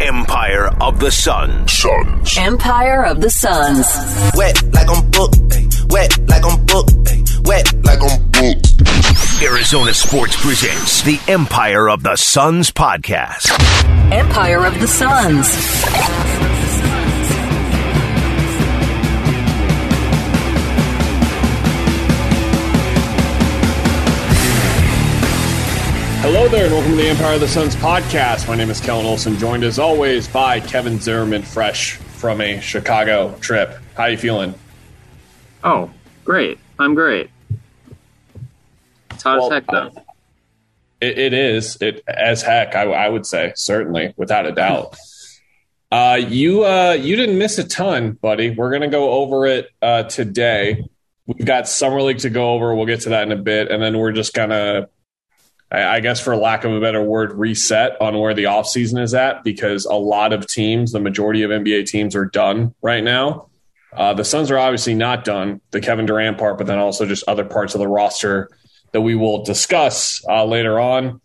Empire of the Suns. Suns. Empire of the Suns. Wet like I'm booked. Wet like I'm booked. Wet like I'm booked. Arizona Sports presents the Empire of the Suns podcast. Empire of the Suns. Hello there, and welcome to the Empire of the Suns podcast. My name is Kellen Olson, joined as always by Kevin Zimmerman, fresh from a Chicago trip. How are you feeling? Oh, great. I'm great. It's hot Well, as heck, though. It, it is it as heck. I, I would say certainly, without a doubt. Uh, you uh, you didn't miss a ton, buddy. We're gonna go over it uh, today. We've got summer league to go over. We'll get to that in a bit, and then we're just gonna, I, guess, for lack of a better word, reset on where the offseason is at because a lot of teams, the majority of NBA teams, are done right now. Uh, the Suns are obviously not done, the Kevin Durant part, but then also just other parts of the roster that we will discuss uh, later on.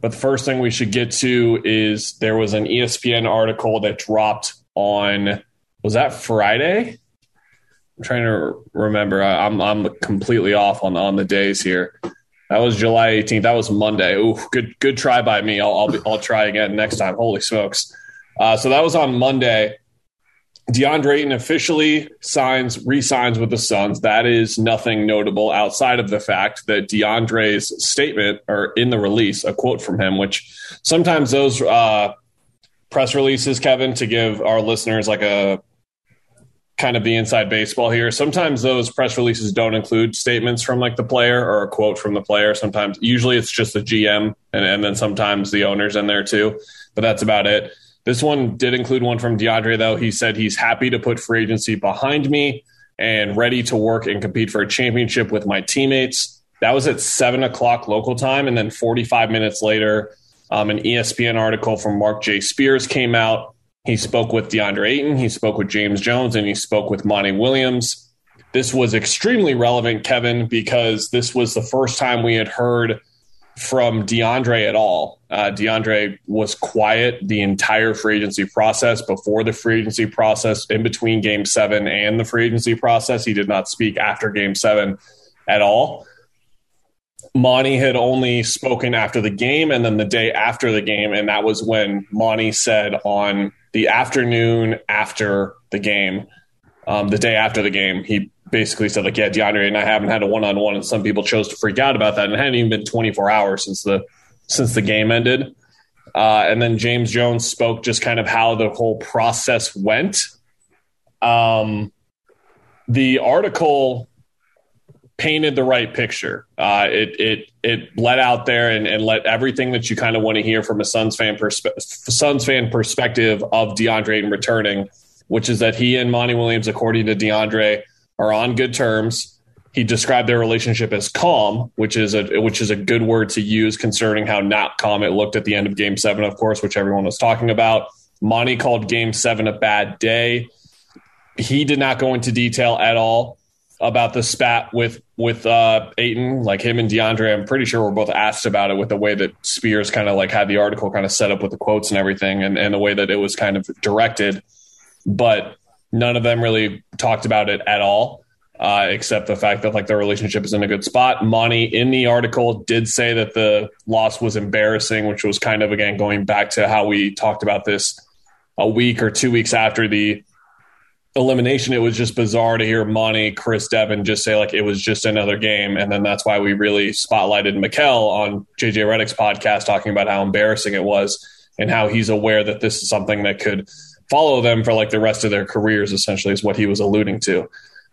But the first thing we should get to is there was an ESPN article that dropped on was that Friday? I'm trying to remember. I- I'm I'm completely off on on the days here. That was July 18th. That was Monday. Ooh, good good try by me. I'll I'll, be, I'll try again next time. Holy smokes! Uh, so that was on Monday. DeAndre Ayton officially signs, re-signs with the Suns. That is nothing notable outside of the fact that DeAndre's statement, or in the release, a quote from him, which sometimes those uh, press releases, Kevin, to give our listeners like a kind of the inside baseball here. Sometimes those press releases don't include statements from like the player or a quote from the player. Sometimes, usually it's just the GM, and, and then sometimes the owner's in there too. But that's about it. This one did include one from DeAndre, though. He said he's happy to put free agency behind me and ready to work and compete for a championship with my teammates. That was at seven o'clock local time. And then 45 minutes later, um, an ESPN article from Mark J. Spears came out. He spoke with DeAndre Ayton, he spoke with James Jones, and he spoke with Monty Williams. This was extremely relevant, Kevin, because this was the first time we had heard from DeAndre at all. Uh, DeAndre was quiet the entire free agency process before the free agency process, in between game seven and the free agency process. He did not speak after game seven at all. Monty had only spoken after the game and then the day after the game. And that was when Monty said on the afternoon after the game, um, the day after the game, he basically said like, yeah, DeAndre and I haven't had a one on one, and some people chose to freak out about that, and it hadn't even been 24 hours since the since the game ended. Uh, and then James Jones spoke just kind of how the whole process went. Um, the article painted the right picture. Uh, it it it let out there and, and let everything that you kind of want to hear from a Suns fan perspe- Suns fan perspective of DeAndre Ayton returning, which is that he and Monty Williams, according to DeAndre, are on good terms. He described their relationship as calm, which is a which is a good word to use concerning how not calm it looked at the end of Game Seven, of course, which everyone was talking about. Monty called Game Seven a bad day. He did not go into detail at all about the spat with with uh, Ayton, like him and DeAndre. I'm pretty sure we're both asked about it with the way that Spears kind of like had the article kind of set up with the quotes and everything, and, and the way that it was kind of directed. But none of them really talked about it at all, uh, except the fact that like their relationship is in a good spot. Monty in the article did say that the loss was embarrassing, which was kind of again going back to how we talked about this a week or two weeks after the elimination. It was just bizarre to hear Monty, Chris Devin just say like it was just another game, and then that's why we really spotlighted Mikal on JJ Redick's podcast talking about how embarrassing it was and how he's aware that this is something that could follow them for like the rest of their careers. Essentially, is what he was alluding to.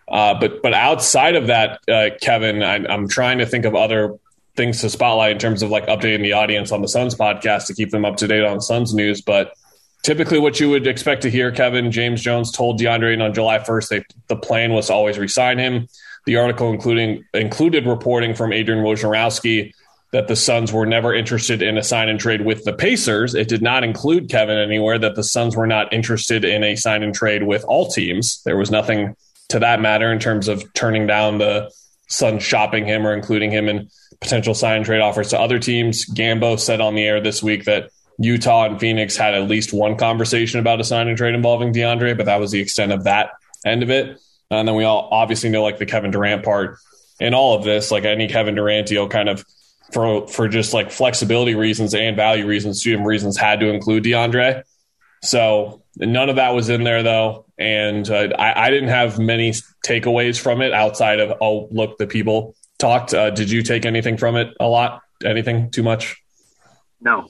Uh, but but outside of that, uh, Kevin, I, I'm trying to think of other things to spotlight in terms of like updating the audience on the Suns podcast to keep them up to date on Suns news. But typically, what you would expect to hear, Kevin James Jones told DeAndre on July 1st they, the plan was to always resign him. The article including included reporting from Adrian Wojnarowski that the Suns were never interested in a sign and trade with the Pacers. It did not include Kevin anywhere that the Suns were not interested in a sign and trade with all teams. There was nothing to that matter in terms of turning down the Suns shopping him or including him in potential sign and trade offers to other teams. Gambo said on the air this week that Utah and Phoenix had at least one conversation about a signing trade involving DeAndre, but that was the extent of that end of it. And then we all obviously know like the Kevin Durant part in all of this, like any Kevin Durant deal kind of for for just like flexibility reasons and value reasons, student reasons had to include DeAndre. So none of that was in there though, and uh, I, I, didn't have many takeaways from it outside of oh look the people talked. Uh, did you take anything from it? A lot? Anything? Too much? No.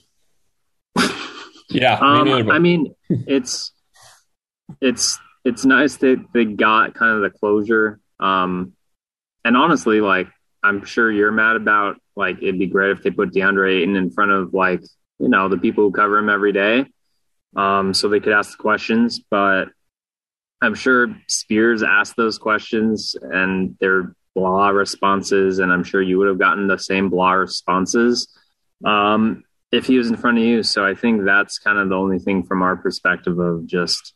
Yeah. Um, me I mean, it's it's it's nice that they got kind of the closure. Um, and honestly, like I'm sure you're mad about like it'd be great if they put DeAndre Ayton in front of like you know the people who cover him every day, um, so they could ask the questions. But I'm sure Spears asked those questions and they're blah responses, and I'm sure you would have gotten the same blah responses um, if he was in front of you. So I think that's kind of the only thing from our perspective of just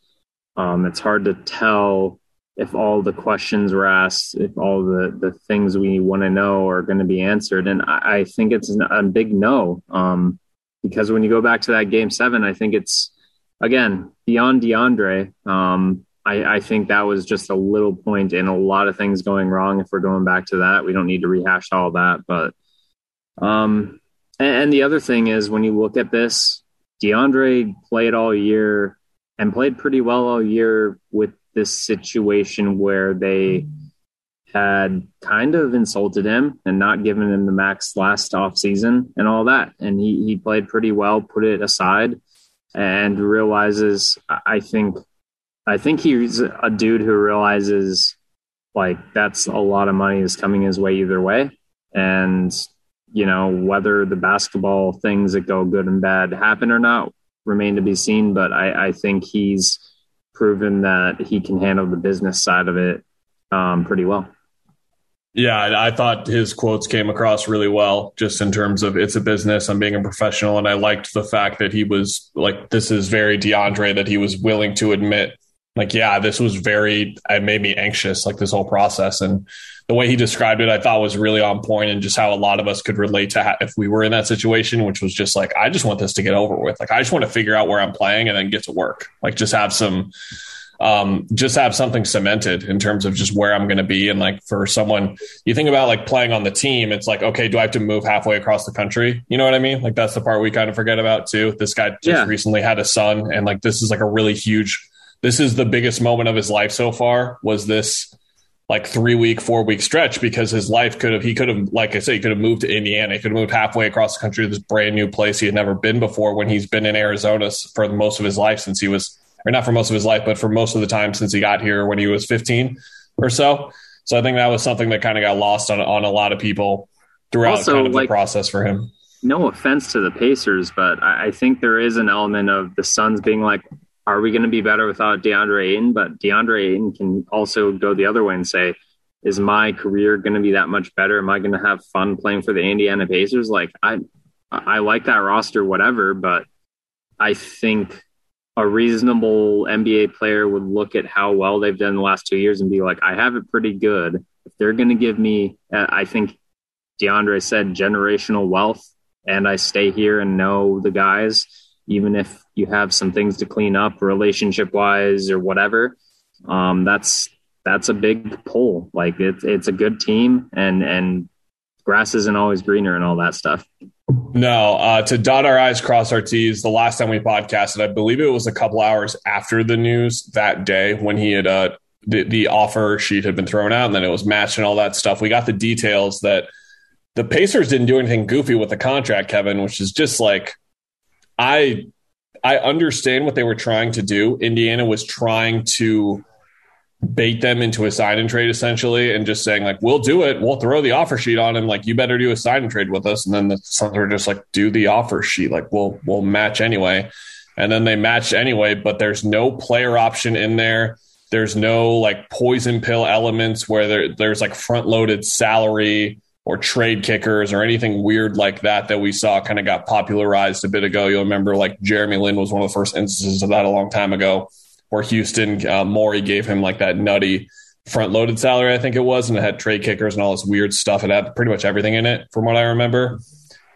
um, it's hard to tell if all the questions were asked, if all the, the things we want to know are going to be answered. And I, I think it's a big no. Um, because when you go back to that game seven, I think it's, again, beyond DeAndre. Um, I, I, think that was just a little point in a lot of things going wrong. If we're going back to that, we don't need to rehash all that. But, um, and, the other thing is when you look at this, DeAndre played all year and played pretty well all year with this situation where they had kind of insulted him and not given him the max last off season and all that. And he, he played pretty well, put it aside and realizes, I think, I think he's a dude who realizes like that's a lot of money is coming his way either way. And, you know, whether the basketball things that go good and bad happen or not, remain to be seen, but I, I think he's proven that he can handle the business side of it um, pretty well. Yeah, I thought his quotes came across really well, just in terms of it's a business. I'm being a professional, and I liked the fact that he was like, "This is very DeAndre." That he was willing to admit, like, "Yeah, this was very. It made me anxious, like this whole process." And the way he described it, I thought was really on point and just how a lot of us could relate to if we were in that situation, which was just like, I just want this to get over with. Like, I just want to figure out where I'm playing and then get to work. Like, just have some, um, just have something cemented in terms of just where I'm going to be. And like for someone, you think about like playing on the team, it's like, okay, do I have to move halfway across the country? You know what I mean? Like, that's the part we kind of forget about too. This guy just yeah. recently had a son, and like, this is like a really huge, this is the biggest moment of his life so far. Was this like three week, four week stretch because his life could have, he could have, like I say, he could have moved to Indiana. He could have moved halfway across the country to this brand new place he had never been before when he's been in Arizona for most of his life since he was, or not for most of his life, but for most of the time since he got here when he was 15 or so. So I think that was something that kind of got lost on, on a lot of people throughout also, kind of like, the process for him. No offense to the Pacers, but I think there is an element of the Suns being like, are we going to be better without DeAndre Ayton? But DeAndre Ayton can also go the other way and say, is my career going to be that much better? Am I going to have fun playing for the Indiana Pacers? Like I, I like that roster, whatever, but I think a reasonable NBA player would look at how well they've done the last two years and be like, I have it pretty good. If they're going to give me, uh, I think DeAndre said generational wealth and I stay here and know the guys, even if you have some things to clean up relationship wise or whatever, um, that's that's a big pull. Like it's it's a good team and and grass isn't always greener and all that stuff. No, uh, to dot our I's, cross our T's. The last time we podcasted, I believe it was a couple hours after the news that day when he had uh, the, the offer sheet had been thrown out and then it was matched and all that stuff. We got the details that the Pacers didn't do anything goofy with the contract, Kevin, which is just like I I understand what they were trying to do. Indiana was trying to bait them into a sign and trade essentially and just saying like we'll do it. We'll throw the offer sheet on him. Like you better do a sign and trade with us. And then the Suns were just like do the offer sheet. Like we'll we'll match anyway. And then they matched anyway but there's no player option in there. There's no like poison pill elements where there, there's like front loaded salary or trade kickers or anything weird like that that we saw kind of got popularized a bit ago. You'll remember like Jeremy Lin was one of the first instances of that a long time ago, where Houston uh, Morey gave him like that nutty front loaded salary, I think it was, and it had trade kickers and all this weird stuff. It had pretty much everything in it, from what I remember,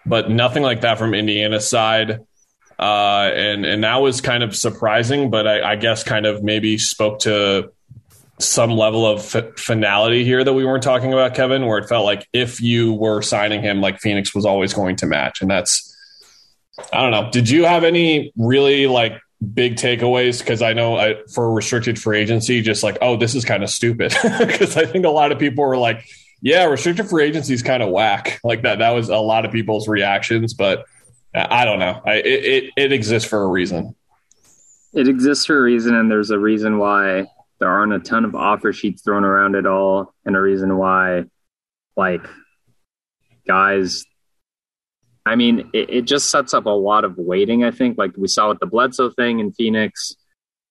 but nothing like that from Indiana's side. Uh, and and that was kind of surprising, but I, I guess kind of maybe spoke to some level of f- finality here that we weren't talking about, Kevin, where it felt like if you were signing him, like Phoenix was always going to match, and that's I don't know. Did you have any really like big takeaways? Because I know I, for restricted free agency, just like oh, this is kind of stupid. Because I think a lot of people were like, yeah, restricted free agency is kind of whack. Like that. That was a lot of people's reactions, but I don't know. I, it, it, it exists for a reason. It exists for a reason, and there's a reason why there aren't a ton of offer sheets thrown around at all, and a reason why, like, guys. I mean, it, it just sets up a lot of waiting. I think, like we saw with the Bledsoe thing in Phoenix,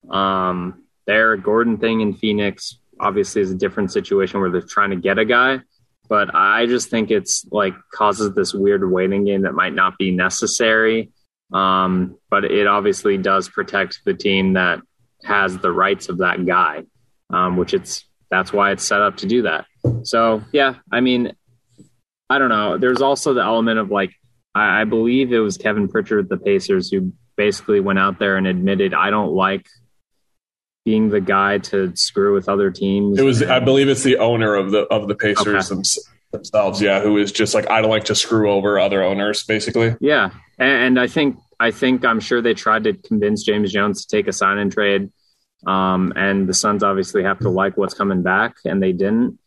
um, the Eric Gordon thing in Phoenix. Obviously, is a different situation where they're trying to get a guy but I just think it's like causes this weird waiting game that might not be necessary. Um, but it obviously does protect the team that has the rights of that guy, um, which it's that's why it's set up to do that. So yeah, I mean, I don't know. There's also the element of like I, I believe it was Kevin Pritchard, the Pacers, who basically went out there and admitted I don't like being the guy to screw with other teams. It was, I believe, it's the owner of the of the Pacers okay. themselves. Yeah, who is just like I don't like to screw over other owners, basically. Yeah, and, and I think I think I'm sure they tried to convince James Jones to take a sign and trade, um, and the Suns obviously have to like what's coming back, and they didn't.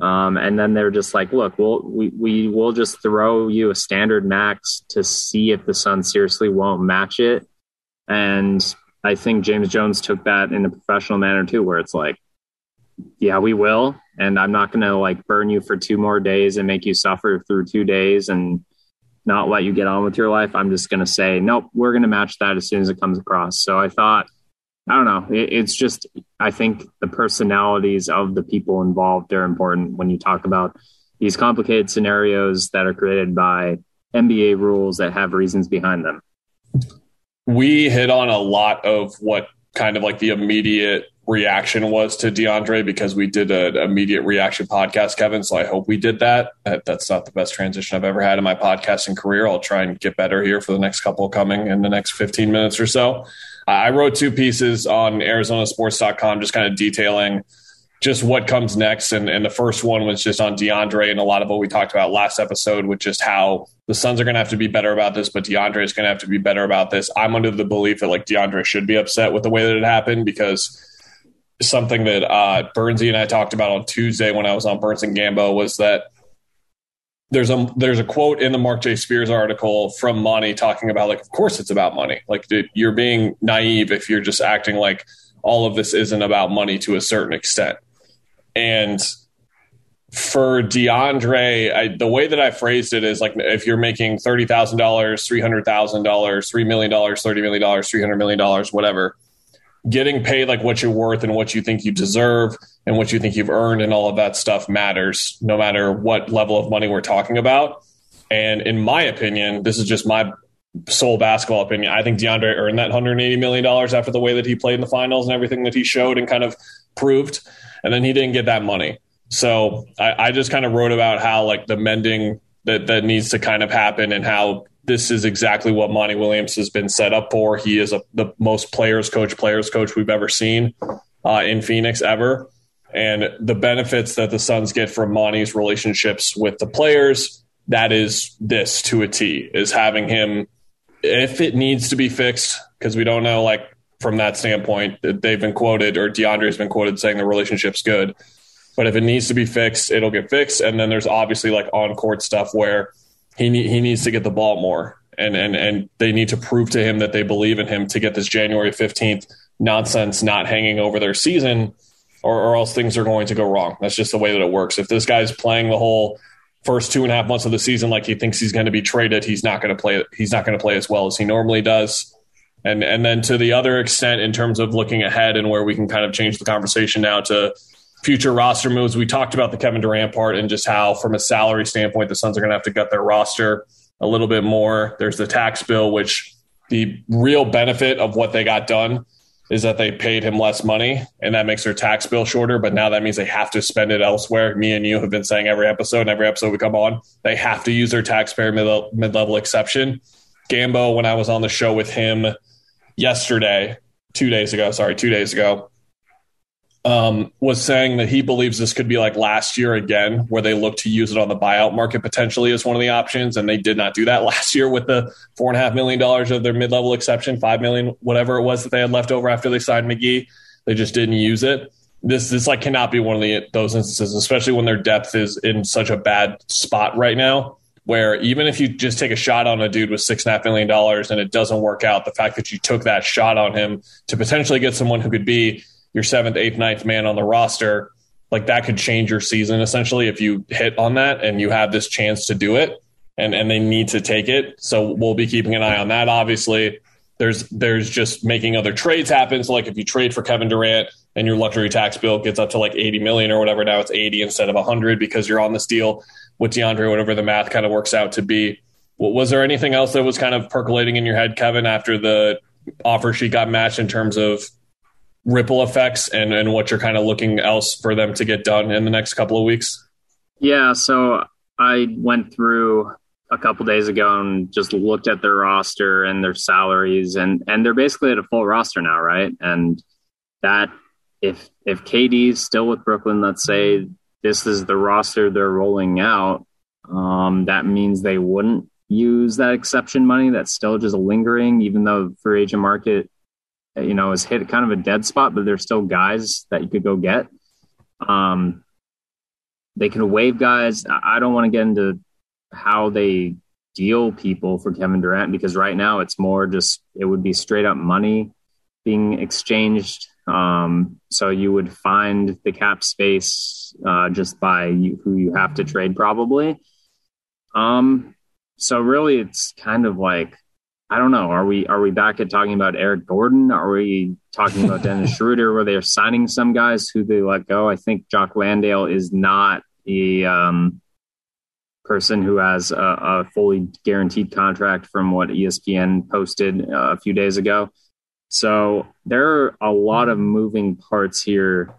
Um, and then they're just like, look, we'll, we we will just throw you a standard max to see if the Suns seriously won't match it. And I think James Jones took that in a professional manner too, where it's like, yeah, we will. And I'm not going to like burn you for two more days and make you suffer through two days and not let you get on with your life. I'm just going to say, nope, we're going to match that as soon as it comes across. So I thought, I don't know. It, it's just, I think the personalities of the people involved are important when you talk about these complicated scenarios that are created by NBA rules that have reasons behind them we hit on a lot of what kind of like the immediate reaction was to DeAndre because we did an immediate reaction podcast, Kevin. So I hope we did that. that. That's not the best transition I've ever had in my podcasting career. I'll try and get better here for the next couple coming in the next 15 minutes or so. I wrote two pieces on Arizonasports.com just kind of detailing just what comes next. And, and the first one was just on DeAndre and a lot of what we talked about last episode with just how the Suns are going to have to be better about this, but DeAndre is going to have to be better about this. I'm under the belief that like DeAndre should be upset with the way that it happened because something that uh, Bernsey and I talked about on Tuesday when I was on Burns and Gambo was that there's a there's a quote in the Mark J. Spears article from Monty talking about like, of course it's about money. Like dude, you're being naive if you're just acting like all of this isn't about money to a certain extent. And for DeAndre, I, the way that I phrased it is like if you're making thirty thousand dollars, three hundred thousand dollars, three million dollars, thirty million dollars, three hundred million dollars, whatever, getting paid like what you're worth and what you think you deserve and what you think you've earned and all of that stuff matters, no matter what level of money we're talking about. And in my opinion, this is just my sole basketball opinion. I think DeAndre earned that 180 million dollars after the way that he played in the finals and everything that he showed and kind of proved and then he didn't get that money. So I, I just kind of wrote about how like the mending that that needs to kind of happen and how this is exactly what Monty Williams has been set up for. He is a, the most players coach, players coach we've ever seen uh, in Phoenix ever. And the benefits that the Suns get from Monty's relationships with the players, that is this to a T, is having him, if it needs to be fixed, because we don't know like from that standpoint. They've been quoted, or DeAndre has been quoted saying the relationship's good. But if it needs to be fixed, it'll get fixed. And then there's obviously like on court stuff where he he needs to get the ball more, and and and they need to prove to him that they believe in him to get this January fifteenth nonsense not hanging over their season, or, or else things are going to go wrong. That's just the way that it works. If this guy's playing the whole first two and a half months of the season like he thinks he's going to be traded, he's not going to play. He's not going to play as well as he normally does. And and then to the other extent, in terms of looking ahead and where we can kind of change the conversation now to future roster moves, we talked about the Kevin Durant part and just how, from a salary standpoint, the Suns are going to have to gut their roster a little bit more. There's the tax bill, which the real benefit of what they got done is that they paid him less money and that makes their tax bill shorter. But now that means they have to spend it elsewhere. Me and you have been saying every episode and every episode we come on, they have to use their taxpayer mid level exception Gambo when I was on the show with him yesterday, two days ago. Sorry, two days ago. Um, was saying that he believes this could be like last year again, where they look to use it on the buyout market potentially as one of the options, and they did not do that last year with the four and a half million dollars of their mid-level exception, five million, whatever it was that they had left over after they signed McGee. They just didn't use it. This this like cannot be one of the those instances, especially when their depth is in such a bad spot right now where even if you just take a shot on a dude with six and a half million dollars and it doesn't work out, the fact that you took that shot on him to potentially get someone who could be your seventh, eighth, ninth man on the roster, like that could change your season essentially if you hit on that and you have this chance to do it and, and they need to take it. So we'll be keeping an eye on that. Obviously, there's there's just making other trades happen. So like if you trade for Kevin Durant and your luxury tax bill gets up to like 80 million or whatever, now it's 80 instead of 100 because you're on this deal with DeAndre, whatever the math kind of works out to be. Was there anything else that was kind of percolating in your head, Kevin, after the offer sheet got matched in terms of ripple effects and, and what you're kind of looking else for them to get done in the next couple of weeks? Yeah, so I went through a couple days ago and just looked at their roster and their salaries and and they're basically at a full roster now, right? And that if if KD's still with Brooklyn, let's say this is the roster they're rolling out, um, that means they wouldn't use that exception money that's still just lingering, even though free agent market, you know, has hit kind of a dead spot, but there's still guys that you could go get. Um, they can waive guys. I don't want to get into how they deal people for Kevin Durant because right now it's more just it would be straight up money being exchanged um, so you would find the cap space uh, just by you, who you have to trade, probably. Um, so really, it's kind of like I don't know. Are we are we back at talking about Eric Gordon? Are we talking about Dennis Schroeder, where they're signing some guys who they let go? I think Jock Landale is not a um, person who has a, a, fully guaranteed contract from what ESPN posted uh, a few days ago. So there are a lot of moving parts here.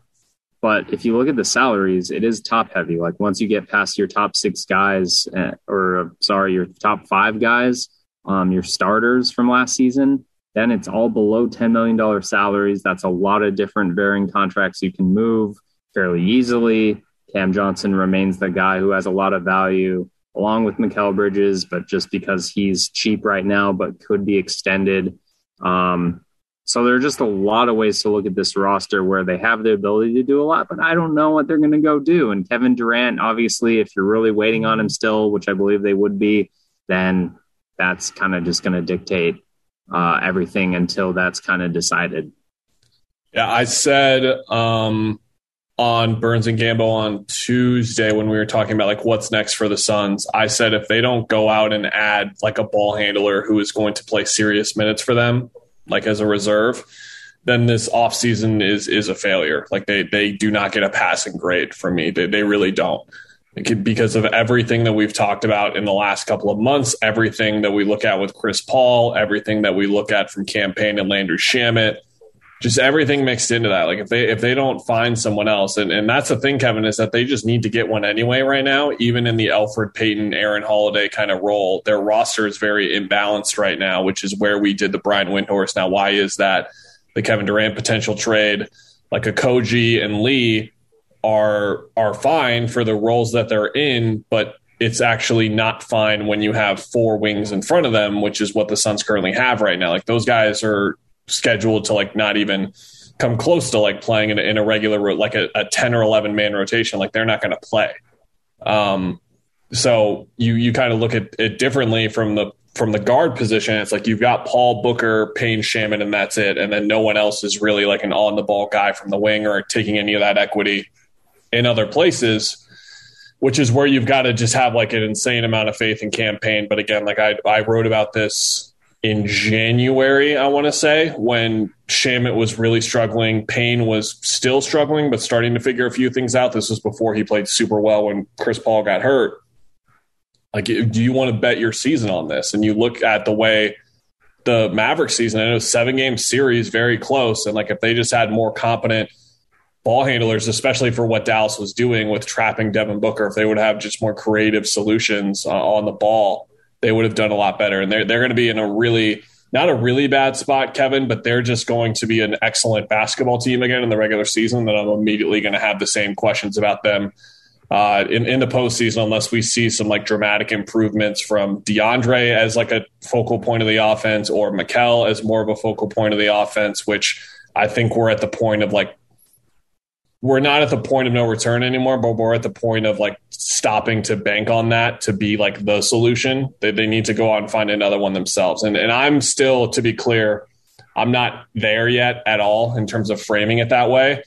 But if you look at the salaries, it is top heavy. Like once you get past your top six guys, uh, or sorry, your top five guys, um, your starters from last season, then it's all below $10 million salaries. That's a lot of different varying contracts you can move fairly easily. Cam Johnson remains the guy who has a lot of value along with Mikal Bridges, but just because he's cheap right now, but could be extended. Um, so there are just a lot of ways to look at this roster where they have the ability to do a lot, but I don't know what they're going to go do. And Kevin Durant, obviously, if you're really waiting on him still, which I believe they would be, then that's kind of just going to dictate uh, everything until that's kind of decided. Yeah, I said um, on Burns and Gambo on Tuesday when we were talking about like what's next for the Suns. I said if they don't go out and add like a ball handler who is going to play serious minutes for them, like as a reserve, then this offseason is is a failure. Like they they do not get a passing grade from me. They they really don't. Because of everything that we've talked about in the last couple of months, everything that we look at with Chris Paul, everything that we look at from Cam Payne and Landry Shamet, just everything mixed into that. Like if they if they don't find someone else, and, and that's the thing, Kevin, is that they just need to get one anyway right now, even in the Elfrid Payton, Aaron Holiday kind of role. Their roster is very imbalanced right now, which is where we did the Brian Windhorst. Now, why is that? The Kevin Durant potential trade, like Okogie and Lee are are fine for the roles that they're in, but it's actually not fine when you have four wings in front of them, which is what the Suns currently have right now. Like those guys are scheduled to like not even come close to like playing in a, in a regular like a, a 10 or 11 man rotation. Like they're not going to play. Um so you you kind of look at it differently from the from the guard position. It's like you've got paul booker payne shamet and that's it. And then no one else is really like an on the ball guy from the wing or taking any of that equity in other places which is where you've got to just have like an insane amount of faith in Cam Payne. But again like i i wrote about this in January, I want to say, when Shamet was really struggling. Payne was still struggling, but starting to figure a few things out. This was before he played super well when Chris Paul got hurt. Like, do you want to bet your season on this? And you look at the way the Maverick season, I know seven game series, very close. And like, if they just had more competent ball handlers, especially for what Dallas was doing with trapping Devin Booker, if they would have just more creative solutions uh, on the ball they would have done a lot better. And they're they're going to be in a really not a really bad spot, Kevin, but they're just going to be an excellent basketball team again in the regular season. That I'm immediately going to have the same questions about them uh, in in the postseason unless we see some like dramatic improvements from DeAndre as like a focal point of the offense or Mikal as more of a focal point of the offense, which I think we're at the point of like we're not at the point of no return anymore, but we're at the point of like stopping to bank on that to be like the solution. They, they need to go out and find another one themselves. And and I'm still, to be clear, I'm not there yet at all in terms of framing it that way.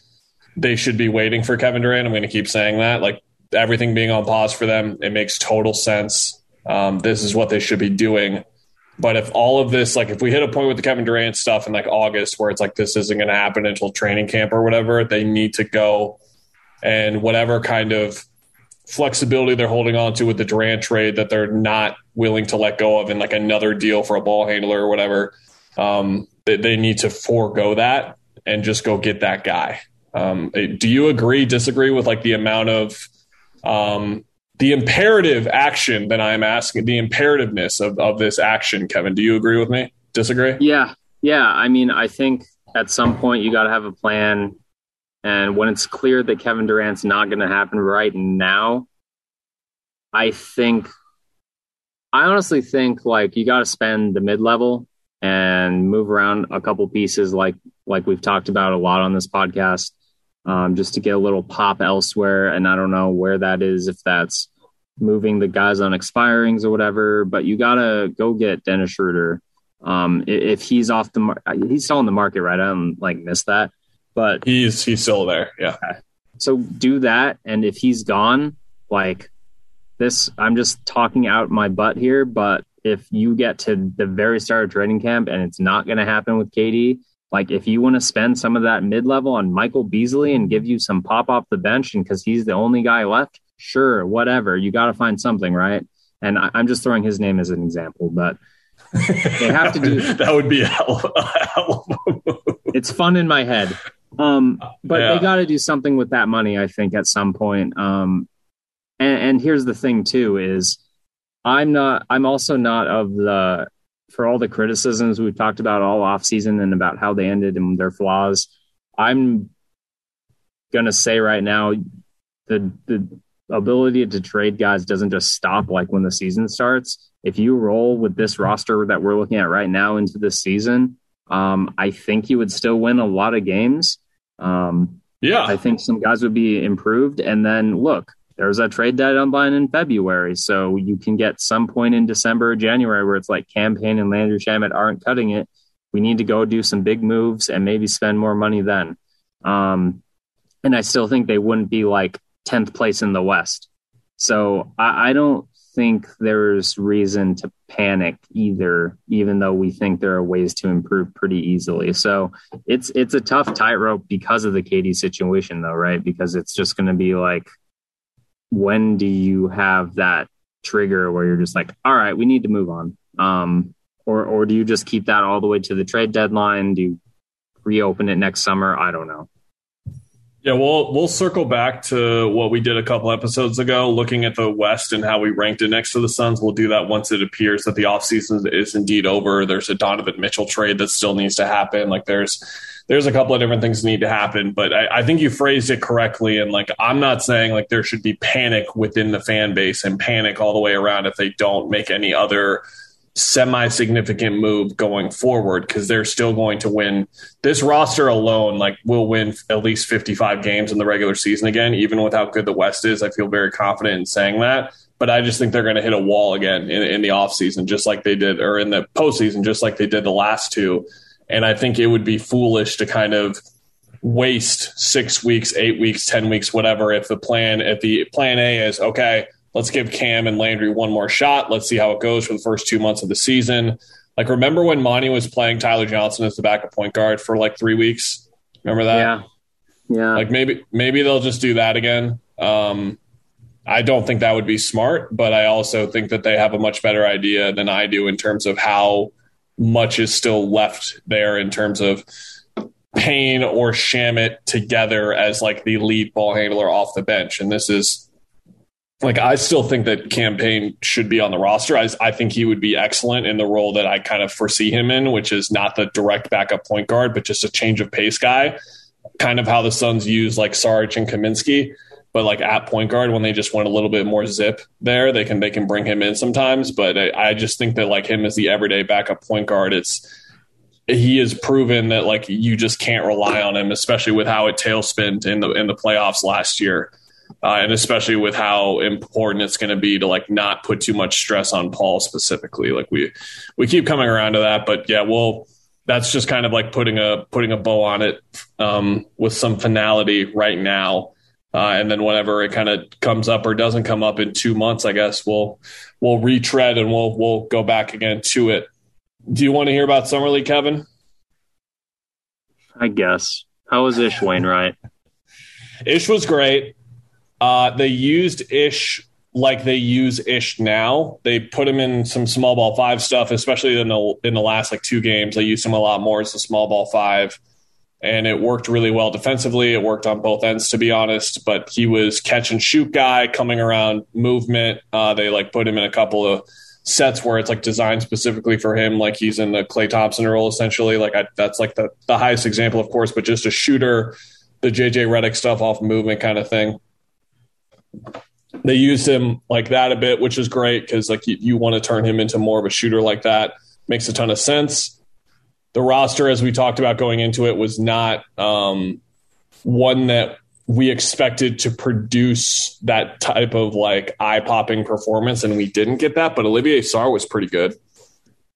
They should be waiting for Kevin Durant. I'm going to keep saying that. Like everything being on pause for them, it makes total sense. Um, this is what they should be doing. But if all of this, like if we hit a point with the Kevin Durant stuff in like August where it's like this isn't going to happen until training camp or whatever, they need to go and whatever kind of flexibility they're holding on to with the Durant trade that they're not willing to let go of in like another deal for a ball handler or whatever, um, they, they, need to forego that and just go get that guy. Um, do you agree, disagree with like the amount of um, the imperative action that I'm asking, the imperativeness of, of this action, Kevin. Do you agree with me? Disagree? Yeah. Yeah. I mean, I think at some point you got to have a plan. And when it's clear that Kevin Durant's not going to happen right now, I think, I honestly think like you got to spend the mid level and move around a couple pieces like like we've talked about a lot on this podcast um, just to get a little pop elsewhere. And I don't know where that is, if that's moving the guys on expirings or whatever, but you got to go get Dennis Schroeder. Um, if he's off the market, he's still on the market, right? I don't like miss that, but he's, he's still there. Yeah. So do that. And if he's gone, like this, I'm just talking out my butt here, but if you get to the very start of training camp and it's not going to happen with KD, like if you want to spend some of that mid level on Michael Beasley and give you some pop off the bench, and because he's the only guy left, sure, whatever. You got to find something, right? And I, am just throwing his name as an example, but they have to do that. Would be a hell, a hell It's fun in my head, um, but yeah. they got to do something with that money. I think at some point. Um, and, and here's the thing too: is I'm not. I'm also not of the for all the criticisms we've talked about all off season and about how they ended and their flaws. I'm gonna say right now, the the ability to trade guys doesn't just stop like when the season starts. If you roll with this roster that we're looking at right now into this season, um, I think you would still win a lot of games. Um, yeah, I think some guys would be improved. And then look, there's a trade deadline in February. So you can get some point in December or January where it's like Cam Payne and Landry Shamet aren't cutting it. We need to go do some big moves and maybe spend more money then. Um, and I still think they wouldn't be like 10th place in the West. So I, I don't think there's reason to panic either, even though we think there are ways to improve pretty easily. So it's it's a tough tightrope because of the KD situation, though, right? Because it's just going to be like when do you have that trigger where you're just like, all right, we need to move on? Um, or or do you just keep that all the way to the trade deadline? Do you reopen it next summer? I don't know. Yeah, we'll we'll circle back to what we did a couple episodes ago, looking at the West and how we ranked it next to the Suns. We'll do that once it appears that the offseason is indeed over. There's a Donovan Mitchell trade that still needs to happen. Like there's there's a couple of different things that need to happen, but I, I, think you phrased it correctly. And like, I'm not saying like there should be panic within the fan base and panic all the way around if they don't make any other semi significant move going forward because they're still going to win. This roster alone, like, will win at least 55 games in the regular season again, even with how good the West is. I feel very confident in saying that. But I just think they're going to hit a wall again in, in the offseason, just like they did, or in the postseason, just like they did the last two. And I think it would be foolish to kind of waste six weeks, eight weeks, 10 weeks, whatever. If the plan, if the plan A is, okay, let's give Cam and Landry one more shot. Let's see how it goes for the first two months of the season. Like, remember when Monty was playing Tyler Johnson as the backup point guard for like three weeks? Remember that? Yeah. Yeah. Like maybe, maybe they'll just do that again. Um, I don't think that would be smart, but I also think that they have a much better idea than I do in terms of how much is still left there in terms of Payne or Shamet together as like the lead ball handler off the bench. And this is like I still think that Cam Payne should be on the roster. I, I think he would be excellent in the role that I kind of foresee him in, which is not the direct backup point guard, but just a change of pace guy. Kind of how the Suns use like Saric and Kaminsky, but like at point guard when they just want a little bit more zip there, they can they can bring him in sometimes. But I, I just think that like him as the everyday backup point guard, it's he has proven that like you just can't rely on him, especially with how it tailspinned in the in the playoffs last year uh, and especially with how important it's going to be to like not put too much stress on Paul specifically. Like we we keep coming around to that, but yeah, well, that's just kind of like putting a putting a bow on it um, with some finality right now. Uh, and then whenever it kind of comes up or doesn't come up in two months, I guess we'll we'll retread and we'll we'll go back again to it. Do you want to hear about summer league, Kevin? I guess. How was Ish Wainwright? Ish was great. Uh, they used Ish like they use Ish now. They put him in some small ball five stuff, especially in the in the last like two games. They used him a lot more as a small ball five, and it worked really well defensively. It worked on both ends, to be honest. But he was catch and shoot guy coming around movement. Uh, they like put him in a couple of sets where it's like designed specifically for him, like he's in the Klay Thompson role essentially. Like I, that's like the the highest example, of course, but just a shooter, the JJ Redick stuff off movement kind of thing they used him like that a bit, which is great because like you, you want to turn him into more of a shooter like that. Makes a ton of sense. The roster, as we talked about going into it, was not um, one that we expected to produce that type of like eye popping performance, and we didn't get that. But Olivier Sarr was pretty good.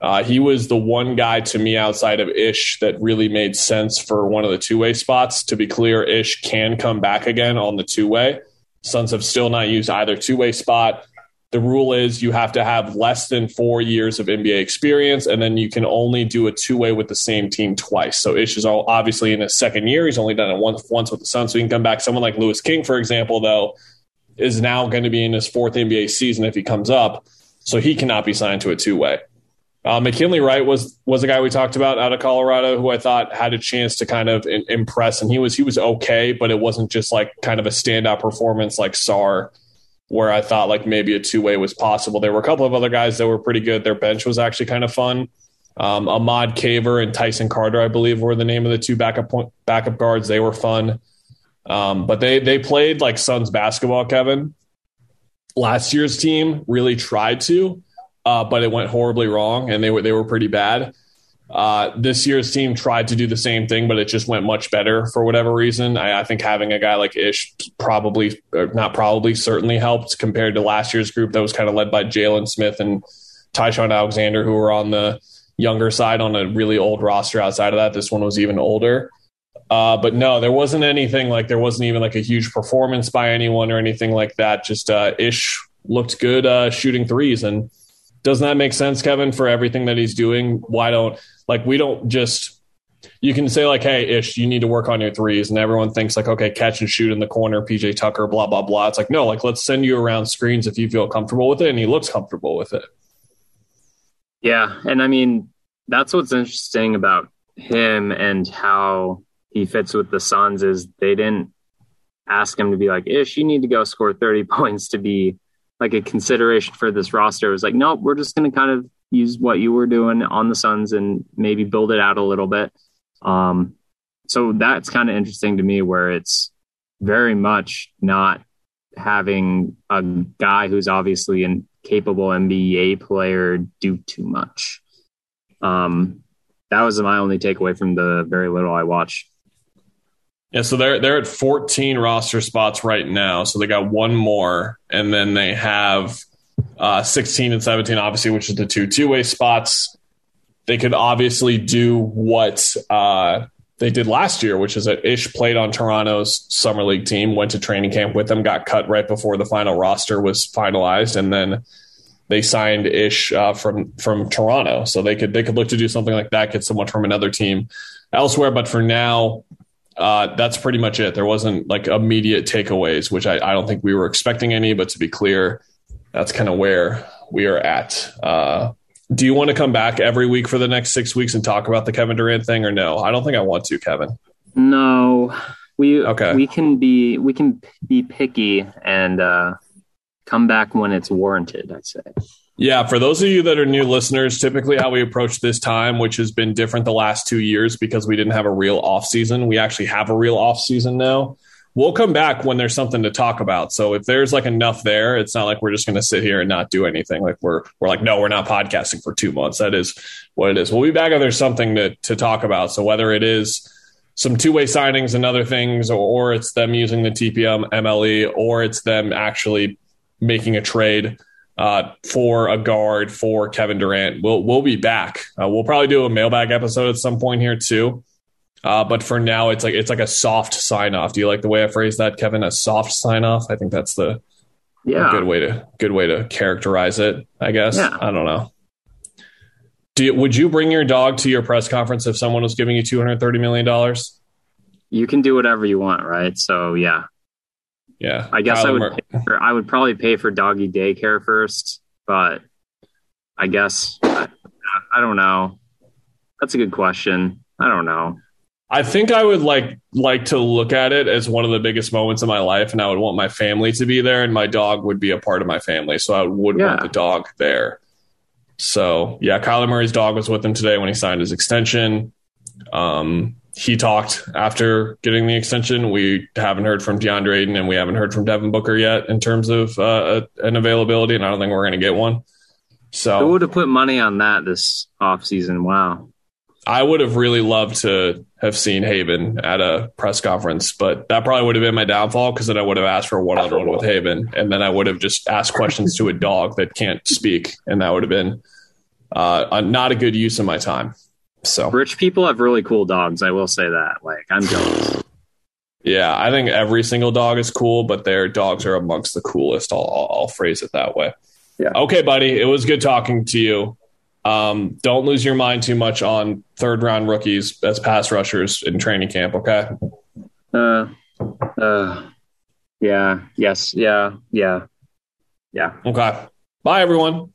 Uh, he was the one guy to me outside of Ish that really made sense for one of the two way spots. To be clear, Ish can come back again on the two way. Suns have still not used either two way spot. The rule is you have to have less than four years of NBA experience, and then you can only do a two way with the same team twice. So Ish is obviously in his second year. He's only done it once, once with the Suns, so he can come back. Someone like Louis King, for example, though, is now going to be in his fourth NBA season if he comes up, so he cannot be signed to a two way. Uh, McKinley Wright was was a guy we talked about out of Colorado who I thought had a chance to kind of in, impress, and he was he was okay, but it wasn't just like kind of a standout performance like Sarr, where I thought like maybe a two way was possible. There were a couple of other guys that were pretty good. Their bench was actually kind of fun. Um, Ahmad Caver and Tyson Carter, I believe, were the name of the two backup point, backup guards. They were fun, um, but they they played like Suns basketball. Kevin, last year's team really tried to uh, but it went horribly wrong, and they were they were pretty bad. Uh, this year's team tried to do the same thing, but it just went much better for whatever reason. I, I think having a guy like Ish probably, not probably, certainly helped compared to last year's group that was kind of led by Jalen Smith and Ty-Shon Alexander, who were on the younger side on a really old roster. Outside of that, this one was even older. Uh, but no, there wasn't anything like there wasn't even like a huge performance by anyone or anything like that. Just uh, Ish looked good uh, shooting threes and doesn't that make sense, Kevin, for everything that he's doing? Why don't like we don't just you can say like, hey, Ish, you need to work on your threes, and everyone thinks like, okay, catch and shoot in the corner, PJ Tucker, blah blah blah. It's like, no, like let's send you around screens if you feel comfortable with it, and he looks comfortable with it. Yeah, and I mean that's what's interesting about him and how he fits with the Suns is they didn't ask him to be like, Ish, you need to go score thirty points to be like a consideration for this roster. It was like, nope, we're just going to kind of use what you were doing on the Suns and maybe build it out a little bit. Um, so that's kind of interesting to me, where it's very much not having a guy who's obviously a capable NBA player do too much. Um, that was my only takeaway from the very little I watched. Yeah, so they're they're at 14 roster spots right now. So they got one more, and then they have uh, 16 and 17, obviously, which is the two two way spots. They could obviously do what uh, they did last year, which is that Ish played on Toronto's summer league team, went to training camp with them, got cut right before the final roster was finalized, and then they signed Ish uh, from from Toronto. So they could they could look to do something like that, get someone from another team elsewhere. But for now, uh, that's pretty much it. There wasn't like immediate takeaways, which I, I don't think we were expecting any. But to be clear, that's kind of where we are at. Uh, do you want to come back every week for the next six weeks and talk about the Kevin Durant thing, or no? I don't think I want to, Kevin. No, we okay. We can be we can be picky and uh, come back when it's warranted. I'd say. Yeah, for those of you that are new listeners, typically how we approach this time, which has been different the last two years because we didn't have a real off season. We actually have a real off season now. We'll come back when there's something to talk about. So if there's like enough there, it's not like we're just going to sit here and not do anything. Like we're we're like, no, we're not podcasting for two months. That is what it is. We'll be back if there's something to to talk about. So whether it is some two way signings and other things, or, or it's them using the TPM MLE, or it's them actually making a trade uh, for a guard for Kevin Durant. We'll we'll be back. Uh, we'll probably do a mailbag episode at some point here too. Uh, but for now, it's like it's like a soft sign off. Do you like the way I phrase that, Kevin? A soft sign off. I think that's the Yeah. good way to good way to characterize it. I guess. Yeah. I don't know. Do you, would you bring your dog to your press conference if someone was giving you two hundred thirty million dollars? You can do whatever you want, right? So yeah, Yeah, I guess I would. For, I would probably pay for doggy daycare first, but I guess I, I don't know. That's a good question. I don't know. I think I would like like to look at it as one of the biggest moments of my life, and I would want my family to be there, and my dog would be a part of my family, so I would Yeah. want the dog there. So yeah, Kyler Murray's dog was with him today when he signed his extension. Um, he talked after getting the extension. We haven't heard from DeAndre Ayton, and we haven't heard from Devin Booker yet in terms of uh, an availability, and I don't think we're going to get one. So who would have put money on that this offseason? Wow. I would have really loved to have seen Haven at a press conference, but that probably would have been my downfall because then I would have asked for one on one with Haven, and then I would have just asked questions to a dog that can't speak, and that would have been uh, not a good use of my time. So Rich people have really cool dogs. I will say that. Like, I'm jealous. yeah, I think every single dog is cool, but their dogs are amongst the coolest. I'll, I'll, I'll phrase it that way. Yeah. Okay, buddy. It was good talking to you. Um, don't lose your mind too much on third round rookies as pass rushers in training camp. Okay. Uh, uh, yeah. Yes. Yeah. Yeah. Yeah. Okay. Bye, everyone.